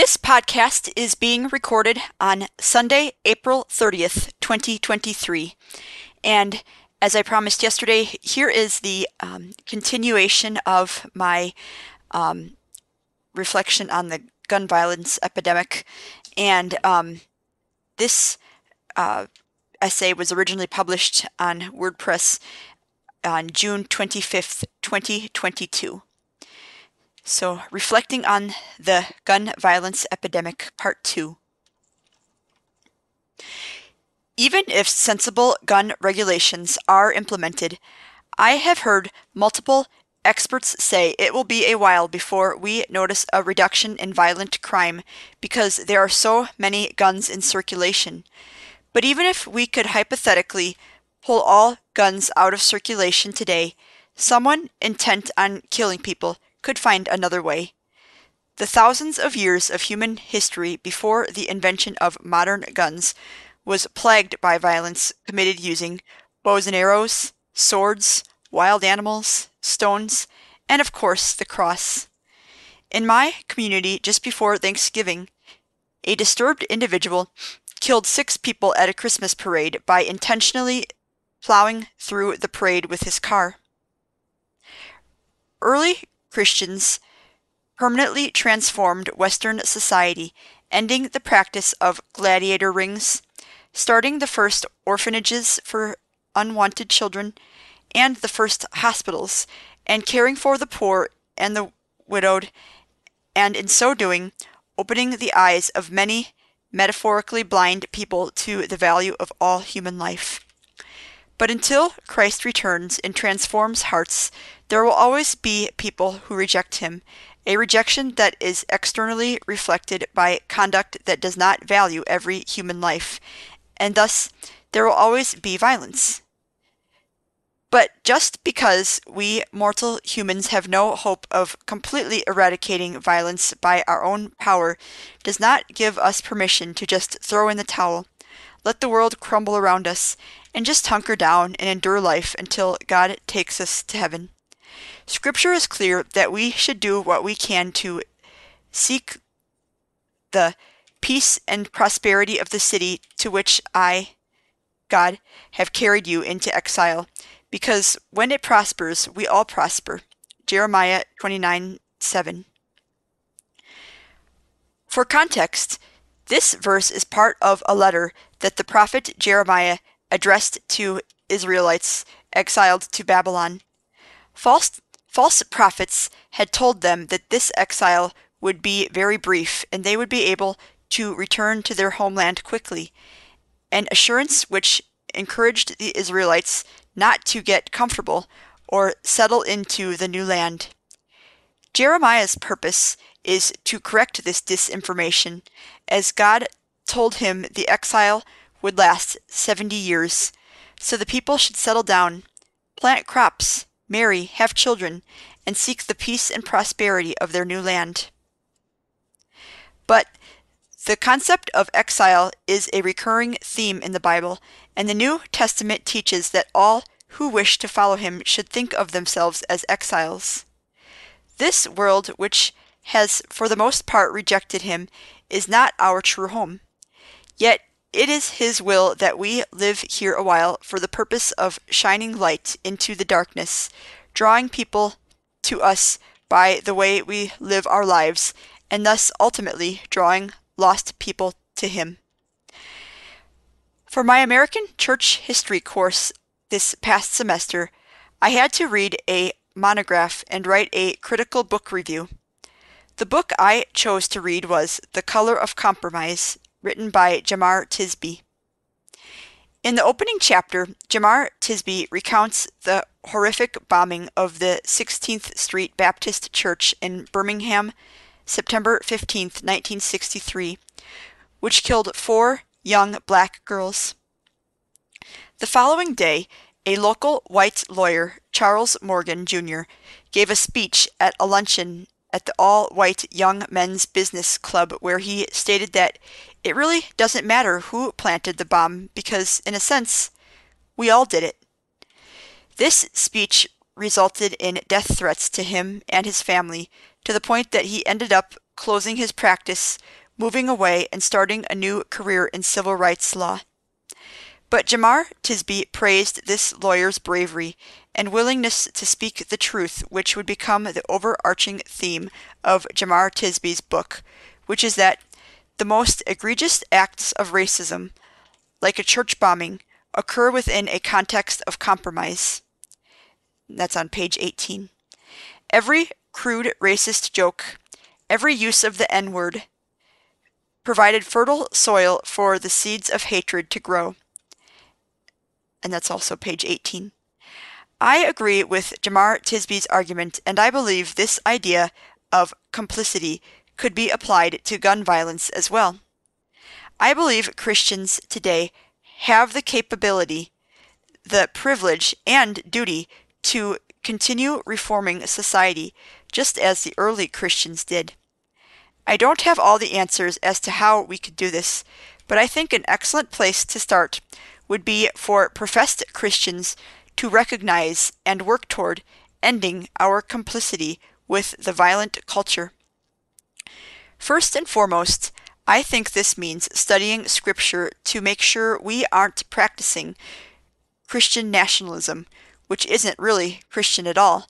This podcast is being recorded on Sunday, April 30th, 2023. And as I promised yesterday, here is the um, continuation of my um, reflection on the gun violence epidemic. And um, this uh, essay was originally published on WordPress on June 25th, 2022. So, reflecting on the gun violence epidemic, part two. Even if sensible gun regulations are implemented, I have heard multiple experts say it will be a while before we notice a reduction in violent crime because there are so many guns in circulation. But even if we could hypothetically pull all guns out of circulation today, someone intent on killing people could find another way. The thousands of years of human history before the invention of modern guns was plagued by violence committed using bows and arrows, swords, wild animals, stones, and of course the cross. In my community just before Thanksgiving, a disturbed individual killed six people at a Christmas parade by intentionally plowing through the parade with his car. Early Christians permanently transformed Western society, ending the practice of gladiator rings, starting the first orphanages for unwanted children, and the first hospitals, and caring for the poor and the widowed, and in so doing, opening the eyes of many metaphorically blind people to the value of all human life. But until Christ returns and transforms hearts, there will always be people who reject him, a rejection that is externally reflected by conduct that does not value every human life, and thus there will always be violence. But just because we mortal humans have no hope of completely eradicating violence by our own power does not give us permission to just throw in the towel, let the world crumble around us, and just hunker down and endure life until God takes us to heaven. Scripture is clear that we should do what we can to seek the peace and prosperity of the city to which I, God, have carried you into exile, because when it prospers, we all prosper. Jeremiah 29 7. For context, this verse is part of a letter that the prophet Jeremiah addressed to Israelites exiled to Babylon. False, false prophets had told them that this exile would be very brief and they would be able to return to their homeland quickly, an assurance which encouraged the Israelites not to get comfortable or settle into the new land. Jeremiah's purpose is to correct this disinformation, as God told him the exile would last 70 years, so the people should settle down, plant crops, marry, have children, and seek the peace and prosperity of their new land. But the concept of exile is a recurring theme in the Bible, and the New Testament teaches that all who wish to follow him should think of themselves as exiles. This world, which has for the most part rejected him, is not our true home. Yet it is His will that we live here a while for the purpose of shining light into the darkness, drawing people to us by the way we live our lives, and thus ultimately drawing lost people to Him. For my American Church History course this past semester, I had to read a monograph and write a critical book review. The book I chose to read was The Color of Compromise written by Jemar Tisby. In the opening chapter, Jemar Tisby recounts the horrific bombing of the 16th Street Baptist Church in Birmingham, September 15, 1963, which killed four young black girls. The following day, a local white lawyer, Charles Morgan, Jr., gave a speech at a luncheon at the all white Young Men's Business Club where he stated that it really doesn't matter who planted the bomb because, in a sense, we all did it. This speech resulted in death threats to him and his family to the point that he ended up closing his practice, moving away, and starting a new career in civil rights law. But Jemar Tisby praised this lawyer's bravery and willingness to speak the truth, which would become the overarching theme of Jemar Tisby's book, which is that the most egregious acts of racism, like a church bombing, occur within a context of compromise. That's on page 18. Every crude racist joke, every use of the N word, provided fertile soil for the seeds of hatred to grow. And that's also page 18. I agree with Jemar Tisby's argument, and I believe this idea of complicity could be applied to gun violence as well. I believe Christians today have the capability, the privilege, and duty to continue reforming society just as the early Christians did. I don't have all the answers as to how we could do this, but I think an excellent place to start would be for professed Christians to recognize and work toward ending our complicity with the violent culture. First and foremost, I think this means studying Scripture to make sure we aren't practicing Christian nationalism, which isn't really Christian at all,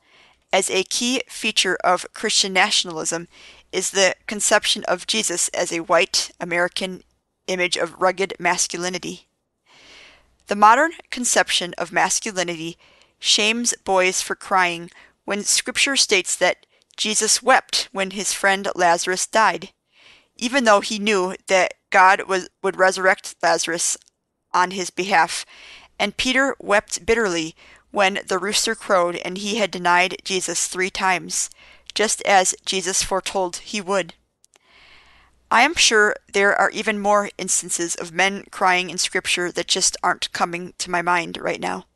as a key feature of Christian nationalism is the conception of Jesus as a white American image of rugged masculinity. The modern conception of masculinity shames boys for crying when Scripture states that Jesus wept when his friend Lazarus died, even though he knew that God was, would resurrect Lazarus on his behalf, and Peter wept bitterly when the rooster crowed and he had denied Jesus three times, just as Jesus foretold he would. I am sure there are even more instances of men crying in Scripture that just aren't coming to my mind right now.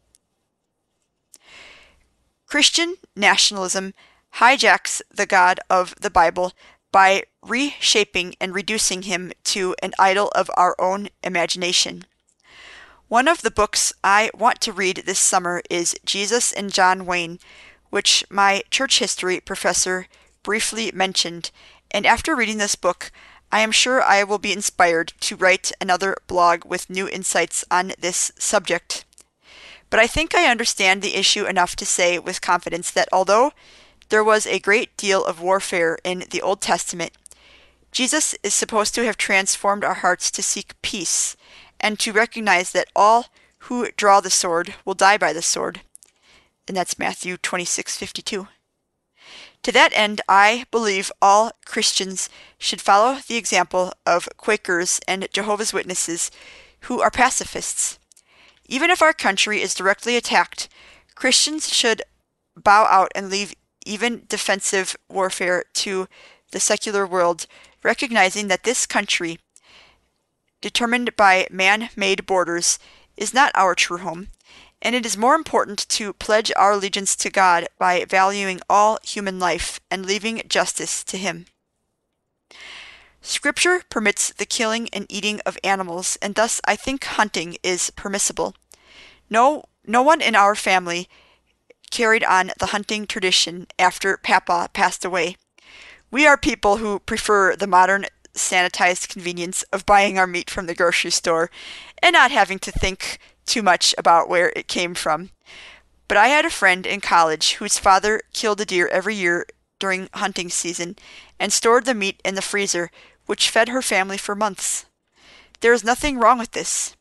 Christian nationalism hijacks the God of the Bible by reshaping and reducing him to an idol of our own imagination. One of the books I want to read this summer is Jesus and John Wayne, which my church history professor briefly mentioned, and after reading this book, I am sure I will be inspired to write another blog with new insights on this subject. But I think I understand the issue enough to say with confidence that although there was a great deal of warfare in the Old Testament, Jesus is supposed to have transformed our hearts to seek peace and to recognize that all who draw the sword will die by the sword. And that's Matthew 26:52. To that end, I believe all Christians should follow the example of Quakers and Jehovah's Witnesses who are pacifists. Even if our country is directly attacked, Christians should bow out and leave even defensive warfare to the secular world, recognizing that this country, determined by man made borders, is not our true home, and it is more important to pledge our allegiance to God by valuing all human life and leaving justice to Him. Scripture permits the killing and eating of animals, and thus I think hunting is permissible. No, no one in our family carried on the hunting tradition after Papa passed away. We are people who prefer the modern sanitized convenience of buying our meat from the grocery store and not having to think too much about where it came from. But I had a friend in college whose father killed a deer every year during hunting season and stored the meat in the freezer, which fed her family for months. There is nothing wrong with this.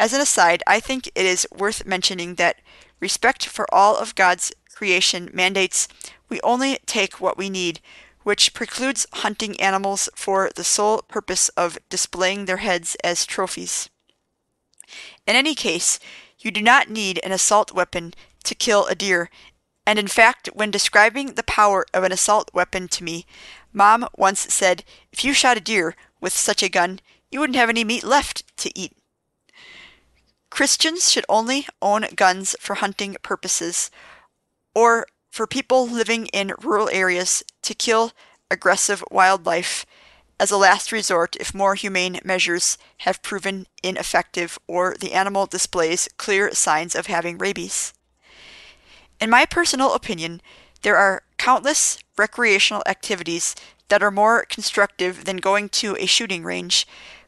As an aside, I think it is worth mentioning that respect for all of God's creation mandates we only take what we need, which precludes hunting animals for the sole purpose of displaying their heads as trophies. In any case, you do not need an assault weapon to kill a deer, and in fact, when describing the power of an assault weapon to me, Mom once said, if you shot a deer with such a gun, you wouldn't have any meat left to eat. Christians should only own guns for hunting purposes, or for people living in rural areas to kill aggressive wildlife as a last resort if more humane measures have proven ineffective or the animal displays clear signs of having rabies. In my personal opinion, there are countless recreational activities that are more constructive than going to a shooting range,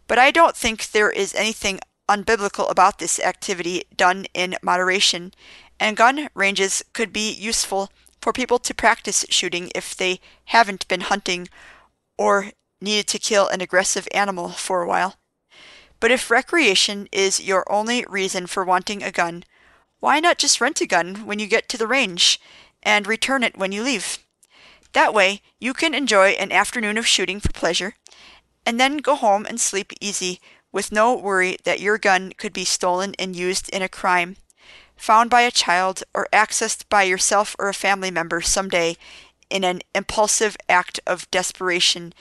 but I don't think there is anything unbiblical about this activity done in moderation, and gun ranges could be useful for people to practice shooting if they haven't been hunting or needed to kill an aggressive animal for a while. But if recreation is your only reason for wanting a gun, why not just rent a gun when you get to the range and return it when you leave? That way, you can enjoy an afternoon of shooting for pleasure, and then go home and sleep easy with no worry that your gun could be stolen and used in a crime, found by a child, or accessed by yourself or a family member someday in an impulsive act of desperation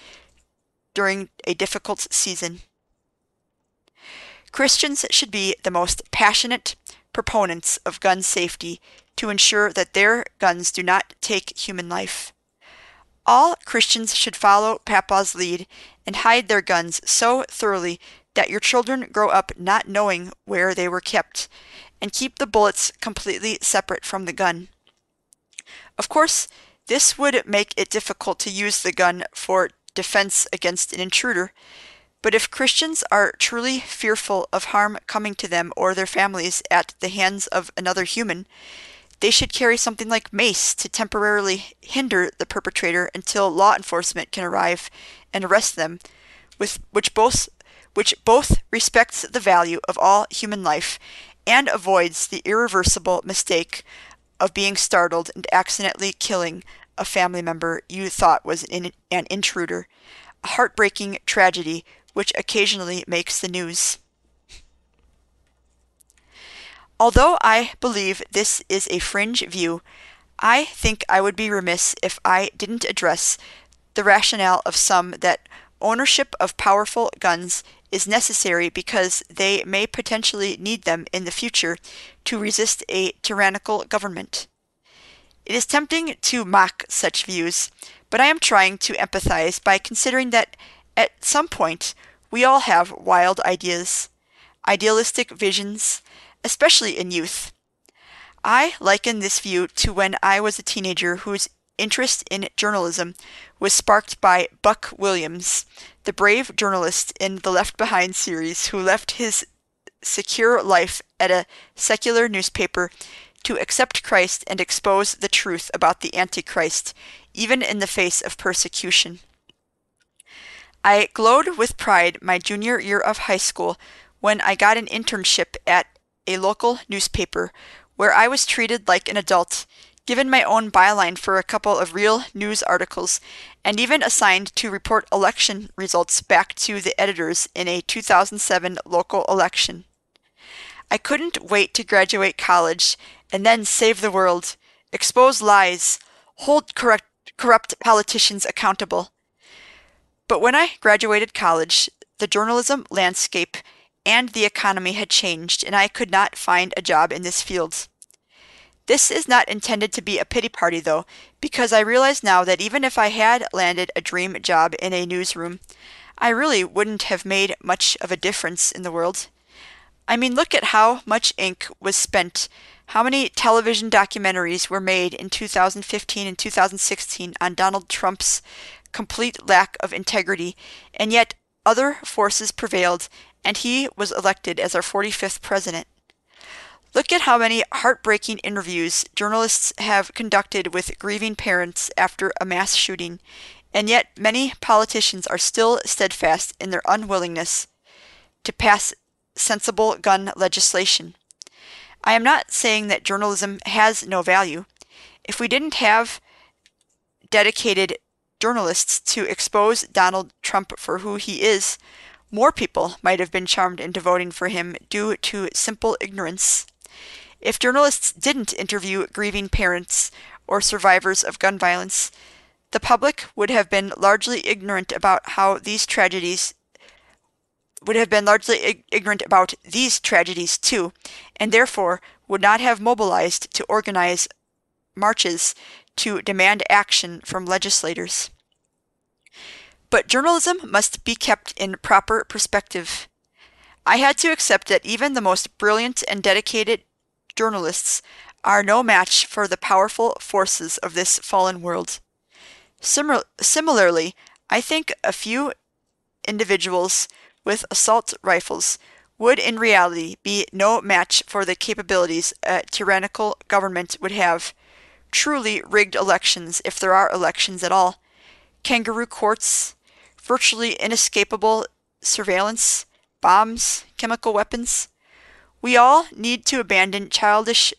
during a difficult season. Christians should be the most passionate proponents of gun safety to ensure that their guns do not take human life. All Christians should follow Papa's lead and hide their guns so thoroughly that your children grow up not knowing where they were kept, and keep the bullets completely separate from the gun. Of course, this would make it difficult to use the gun for defense against an intruder, but if Christians are truly fearful of harm coming to them or their families at the hands of another human, they should carry something like mace to temporarily hinder the perpetrator until law enforcement can arrive and arrest them, with which both which both respects the value of all human life and avoids the irreversible mistake of being startled and accidentally killing a family member you thought was in, an intruder, a heartbreaking tragedy which occasionally makes the news. Although I believe this is a fringe view, I think I would be remiss if I didn't address the rationale of some that ownership of powerful guns is necessary because they may potentially need them in the future to resist a tyrannical government. It is tempting to mock such views, but I am trying to empathize by considering that at some point we all have wild ideas, idealistic visions, especially in youth. I liken this view to when I was a teenager whose interest in journalism was sparked by Buck Williams, the brave journalist in the Left Behind series who left his secure life at a secular newspaper to accept Christ and expose the truth about the Antichrist, even in the face of persecution. I glowed with pride my junior year of high school when I got an internship at a local newspaper where I was treated like an adult, given my own byline for a couple of real news articles, and even assigned to report election results back to the editors in a 2007 local election. I couldn't wait to graduate college and then save the world, expose lies, hold corrupt, corrupt politicians accountable. But when I graduated college, the journalism landscape and the economy had changed, and I could not find a job in this field. This is not intended to be a pity party, though, because I realize now that even if I had landed a dream job in a newsroom, I really wouldn't have made much of a difference in the world. I mean, look at how much ink was spent, how many television documentaries were made in 2015 and 2016 on Donald Trump's complete lack of integrity, and yet other forces prevailed, and he was elected as our 45th president. Look at how many heartbreaking interviews journalists have conducted with grieving parents after a mass shooting, and yet many politicians are still steadfast in their unwillingness to pass sensible gun legislation. I am not saying that journalism has no value. If we didn't have dedicated journalists to expose Donald Trump for who he is, more people might have been charmed into voting for him due to simple ignorance. If journalists didn't interview grieving parents or survivors of gun violence, the public would have been largely ignorant about how these tragedies would have been largely ignorant about these tragedies too, and therefore would not have mobilized to organize marches to demand action from legislators. But journalism must be kept in proper perspective. I had to accept that even the most brilliant and dedicated journalists are no match for the powerful forces of this fallen world. Simil- similarly, I think a few individuals with assault rifles would in reality be no match for the capabilities a tyrannical government would have. Truly rigged elections, if there are elections at all, kangaroo courts, virtually inescapable surveillance, bombs, chemical weapons. We all need to abandon childish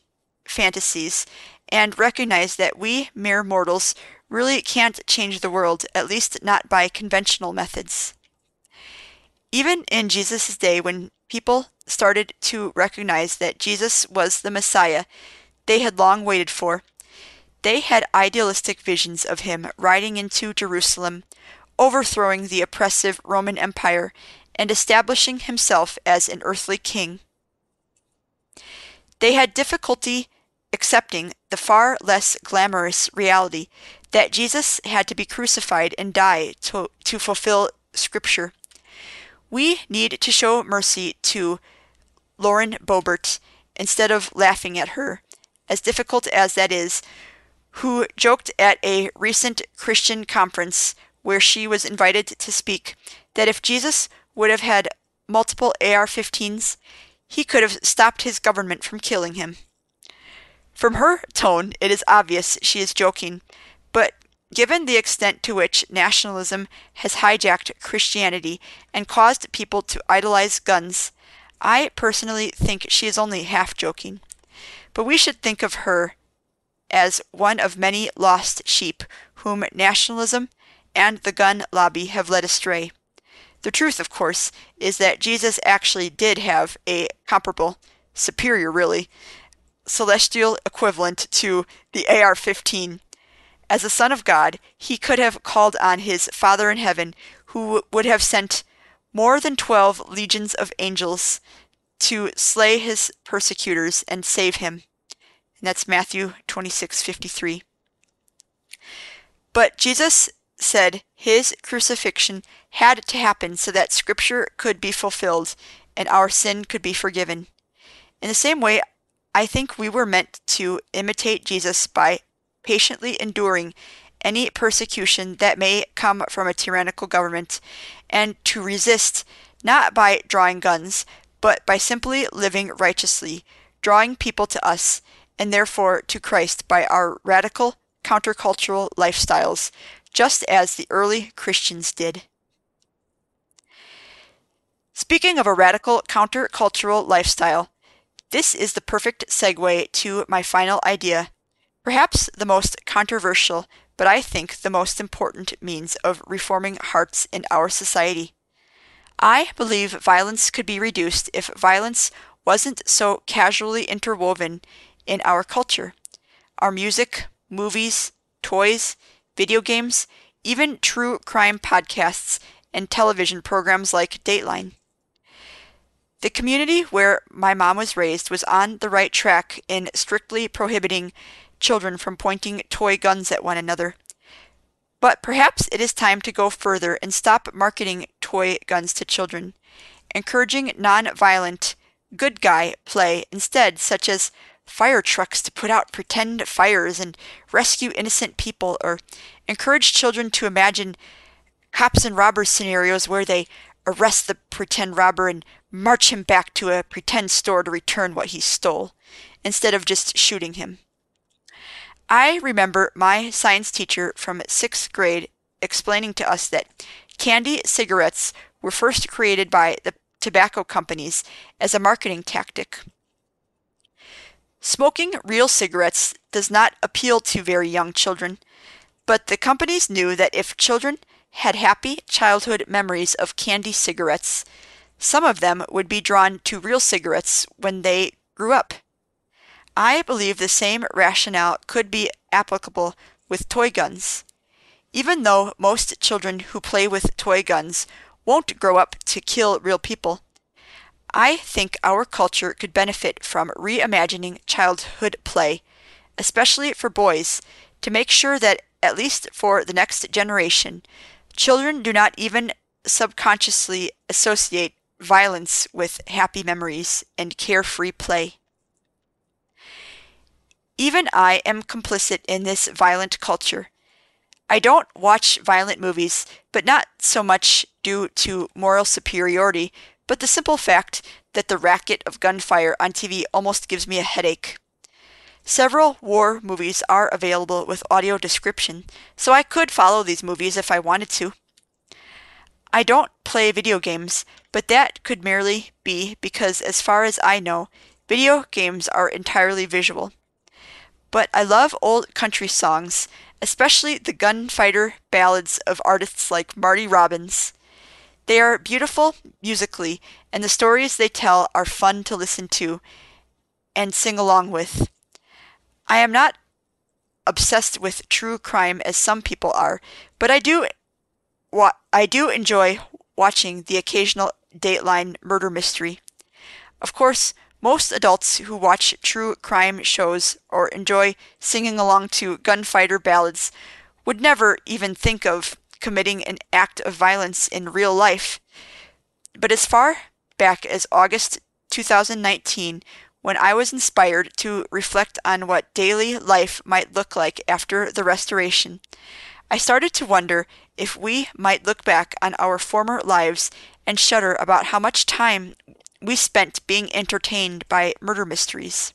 fantasies and recognize that we, mere mortals, really can't change the world, at least not by conventional methods. Even in Jesus' day, when people started to recognize that Jesus was the Messiah they had long waited for, they had idealistic visions of him riding into Jerusalem, overthrowing the oppressive Roman Empire, and establishing himself as an earthly king. They had difficulty accepting the far less glamorous reality that Jesus had to be crucified and die to, to fulfill Scripture. We need to show mercy to Lauren Boebert instead of laughing at her, as difficult as that is, who joked at a recent Christian conference where she was invited to speak that if Jesus would have had multiple AR 15s, he could have stopped his government from killing him. From her tone, it is obvious she is joking, but given the extent to which nationalism has hijacked Christianity and caused people to idolize guns, I personally think she is only half joking. But we should think of her as one of many lost sheep whom nationalism and the gun lobby have led astray. The truth, of course, is that Jesus actually did have a comparable, superior really, celestial equivalent to the AR 15. As a Son of God, he could have called on his Father in heaven, who would have sent more than 12 legions of angels to slay his persecutors and save him. And that's Matthew 26:53. But Jesus said his crucifixion had to happen so that scripture could be fulfilled and our sin could be forgiven. In the same way, I think we were meant to imitate Jesus by patiently enduring any persecution that may come from a tyrannical government and to resist not by drawing guns, but by simply living righteously, drawing people to us and therefore to Christ by our radical, countercultural lifestyles, just as the early Christians did. Speaking of a radical countercultural lifestyle, this is the perfect segue to my final idea, perhaps the most controversial, but I think the most important means of reforming hearts in our society. I believe violence could be reduced if violence wasn't so casually interwoven in our culture. Our music, movies, toys, video games, even true crime podcasts and television programs like Dateline. The community where my mom was raised was on the right track in strictly prohibiting children from pointing toy guns at one another. But perhaps it is time to go further and stop marketing toy guns to children, encouraging non-violent, good guy play instead, such as fire trucks to put out pretend fires and rescue innocent people, or encourage children to imagine cops and robbers scenarios where they arrest the pretend robber and march him back to a pretend store to return what he stole, instead of just shooting him. I remember my science teacher from sixth grade explaining to us that candy cigarettes were first created by the tobacco companies as a marketing tactic. Smoking real cigarettes does not appeal to very young children, but the companies knew that if children had happy childhood memories of candy cigarettes, some of them would be drawn to real cigarettes when they grew up. I believe the same rationale could be applicable with toy guns. Even though most children who play with toy guns won't grow up to kill real people, I think our culture could benefit from reimagining childhood play, especially for boys, to make sure that, at least for the next generation, children do not even subconsciously associate violence with happy memories and carefree play. Even I am complicit in this violent culture. I don't watch violent movies, but not so much due to moral superiority, but the simple fact that the racket of gunfire on TV almost gives me a headache. Several war movies are available with audio description, so I could follow these movies if I wanted to. I don't play video games, but that could merely be because, as far as I know, video games are entirely visual. But I love old country songs, especially the gunfighter ballads of artists like Marty Robbins. They are beautiful musically, and the stories they tell are fun to listen to and sing along with. I am not obsessed with true crime as some people are, but I do wa- I do enjoy watching the occasional Dateline murder mystery. Of course, most adults who watch true crime shows or enjoy singing along to gunfighter ballads would never even think of committing an act of violence in real life. But as far back as August 2019, when I was inspired to reflect on what daily life might look like after the restoration, I started to wonder if we might look back on our former lives and shudder about how much time we spent being entertained by murder mysteries.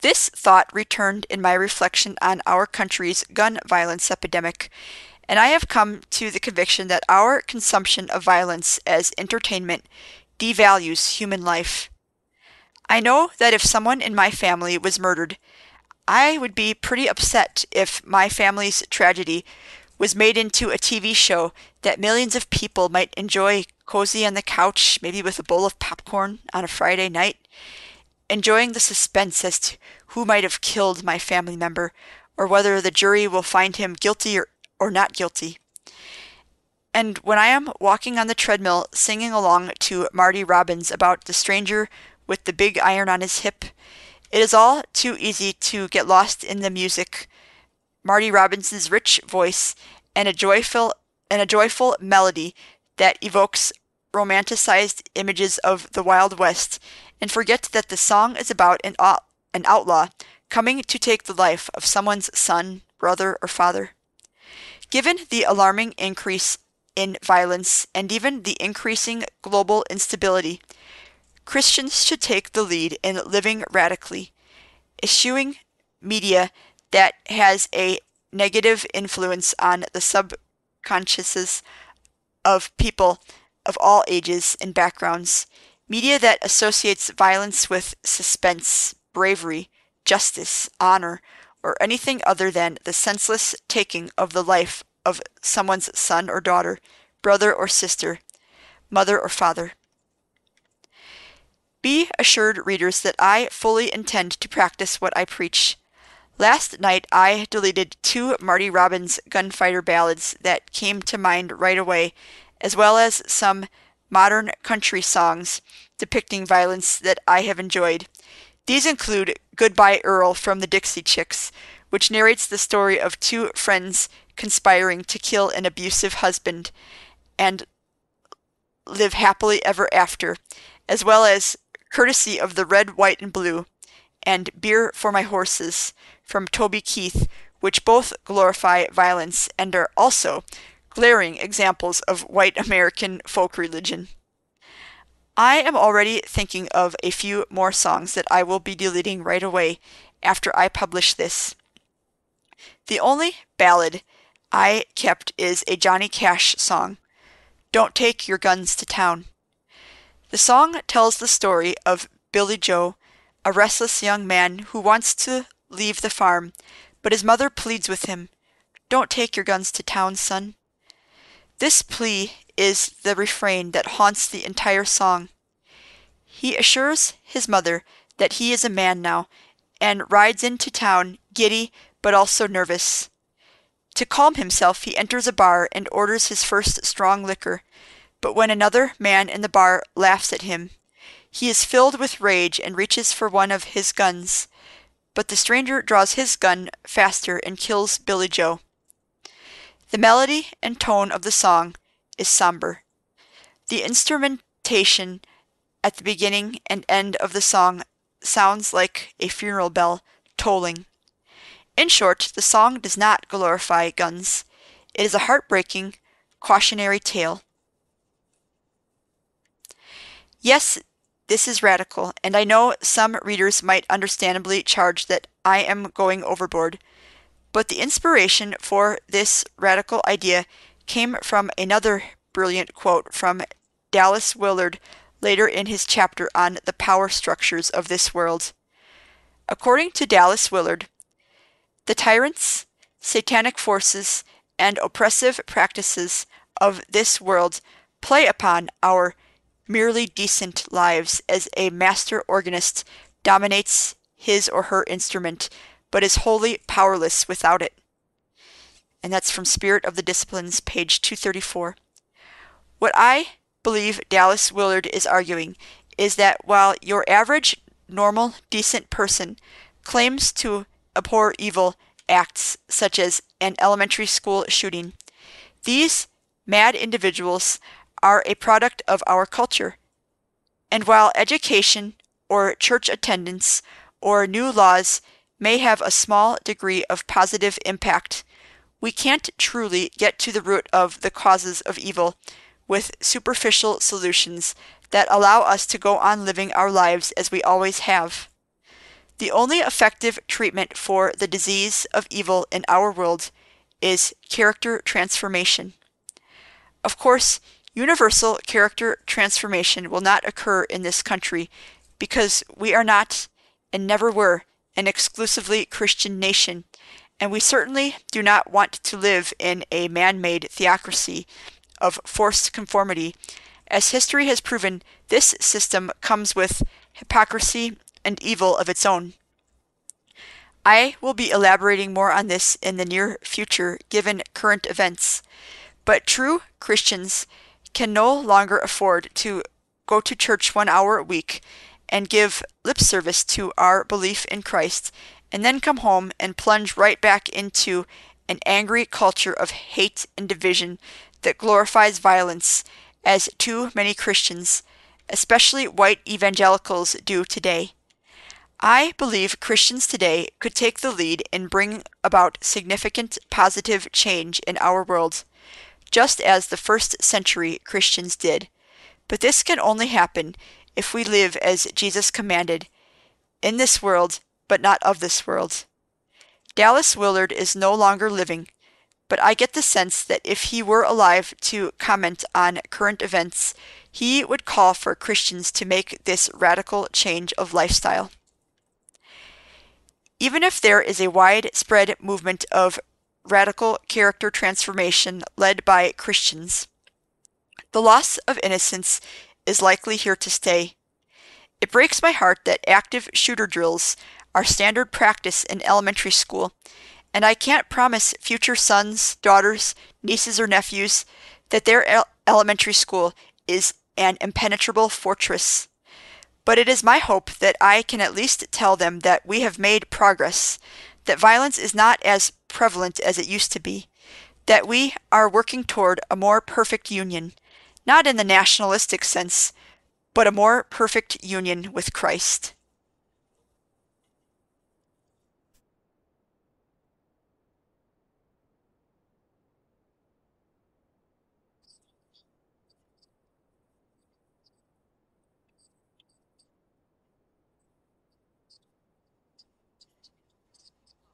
This thought returned in my reflection on our country's gun violence epidemic, and I have come to the conviction that our consumption of violence as entertainment devalues human life. I know that if someone in my family was murdered, I would be pretty upset if my family's tragedy was made into a TV show that millions of people might enjoy cozy on the couch, maybe with a bowl of popcorn on a Friday night, enjoying the suspense as to who might have killed my family member or whether the jury will find him guilty or, or not guilty. And when I am walking on the treadmill singing along to Marty Robbins about the stranger with the big iron on his hip, it is all too easy to get lost in the music, Marty Robbins's rich voice, and a joyful and a joyful melody that evokes romanticized images of the Wild West and forget that the song is about an, out- an outlaw coming to take the life of someone's son, brother, or father. Given the alarming increase in violence and even the increasing global instability, Christians should take the lead in living radically, eschewing media that has a negative influence on the subconsciouses of people of all ages and backgrounds, media that associates violence with suspense, bravery, justice, honor, or anything other than the senseless taking of the life of someone's son or daughter, brother or sister, mother or father. Be assured, readers, that I fully intend to practice what I preach. Last night I deleted two Marty Robbins gunfighter ballads that came to mind right away as well as some modern country songs depicting violence that I have enjoyed. These include Goodbye Earl from the Dixie Chicks, which narrates the story of two friends conspiring to kill an abusive husband and live happily ever after, as well as Courtesy of the Red, White, and Blue and Beer for My Horses from Toby Keith, which both glorify violence and are also glaring examples of white American folk religion. I am already thinking of a few more songs that I will be deleting right away after I publish this. The only ballad I kept is a Johnny Cash song, Don't Take Your Guns to Town. The song tells the story of Billy Joe, a restless young man who wants to leave the farm, but his mother pleads with him, Don't take your guns to town, son. This plea is the refrain that haunts the entire song. He assures his mother that he is a man now and rides into town giddy but also nervous. To calm himself, he enters a bar and orders his first strong liquor. But when another man in the bar laughs at him, he is filled with rage and reaches for one of his guns. But the stranger draws his gun faster and kills Billy Joe. The melody and tone of the song is somber. The instrumentation at the beginning and end of the song sounds like a funeral bell tolling. In short, the song does not glorify guns. It is a heartbreaking, cautionary tale. Yes, this is radical, and I know some readers might understandably charge that I am going overboard. But the inspiration for this radical idea came from another brilliant quote from Dallas Willard later in his chapter on the power structures of this world. According to Dallas Willard, the tyrants, satanic forces, and oppressive practices of this world play upon our merely decent lives as a master organist dominates his or her instrument, but is wholly powerless without it. And that's from Spirit of the Disciplines, page 234. What I believe Dallas Willard is arguing is that while your average, normal, decent person claims to abhor evil acts such as an elementary school shooting, these mad individuals are a product of our culture. And while education or church attendance or new laws may have a small degree of positive impact, we can't truly get to the root of the causes of evil with superficial solutions that allow us to go on living our lives as we always have. The only effective treatment for the disease of evil in our world is character transformation. Of course, Universal character transformation will not occur in this country because we are not and never were an exclusively Christian nation, and we certainly do not want to live in a man made theocracy of forced conformity. As history has proven, this system comes with hypocrisy and evil of its own. I will be elaborating more on this in the near future given current events. But true Christians can no longer afford to go to church one hour a week and give lip service to our belief in Christ, and then come home and plunge right back into an angry culture of hate and division that glorifies violence, as too many Christians, especially white evangelicals, do today. I believe Christians today could take the lead in bringing about significant positive change in our world just as the first century Christians did. But this can only happen if we live as Jesus commanded, in this world, but not of this world. Dallas Willard is no longer living, but I get the sense that if he were alive to comment on current events, he would call for Christians to make this radical change of lifestyle. Even if there is a widespread movement of radical character transformation led by Christians. The loss of innocence is likely here to stay. It breaks my heart that active shooter drills are standard practice in elementary school, and I can't promise future sons, daughters, nieces, or nephews that their elementary school is an impenetrable fortress. But it is my hope that I can at least tell them that we have made progress, that violence is not as prevalent as it used to be, that we are working toward a more perfect union, not in the nationalistic sense, but a more perfect union with Christ.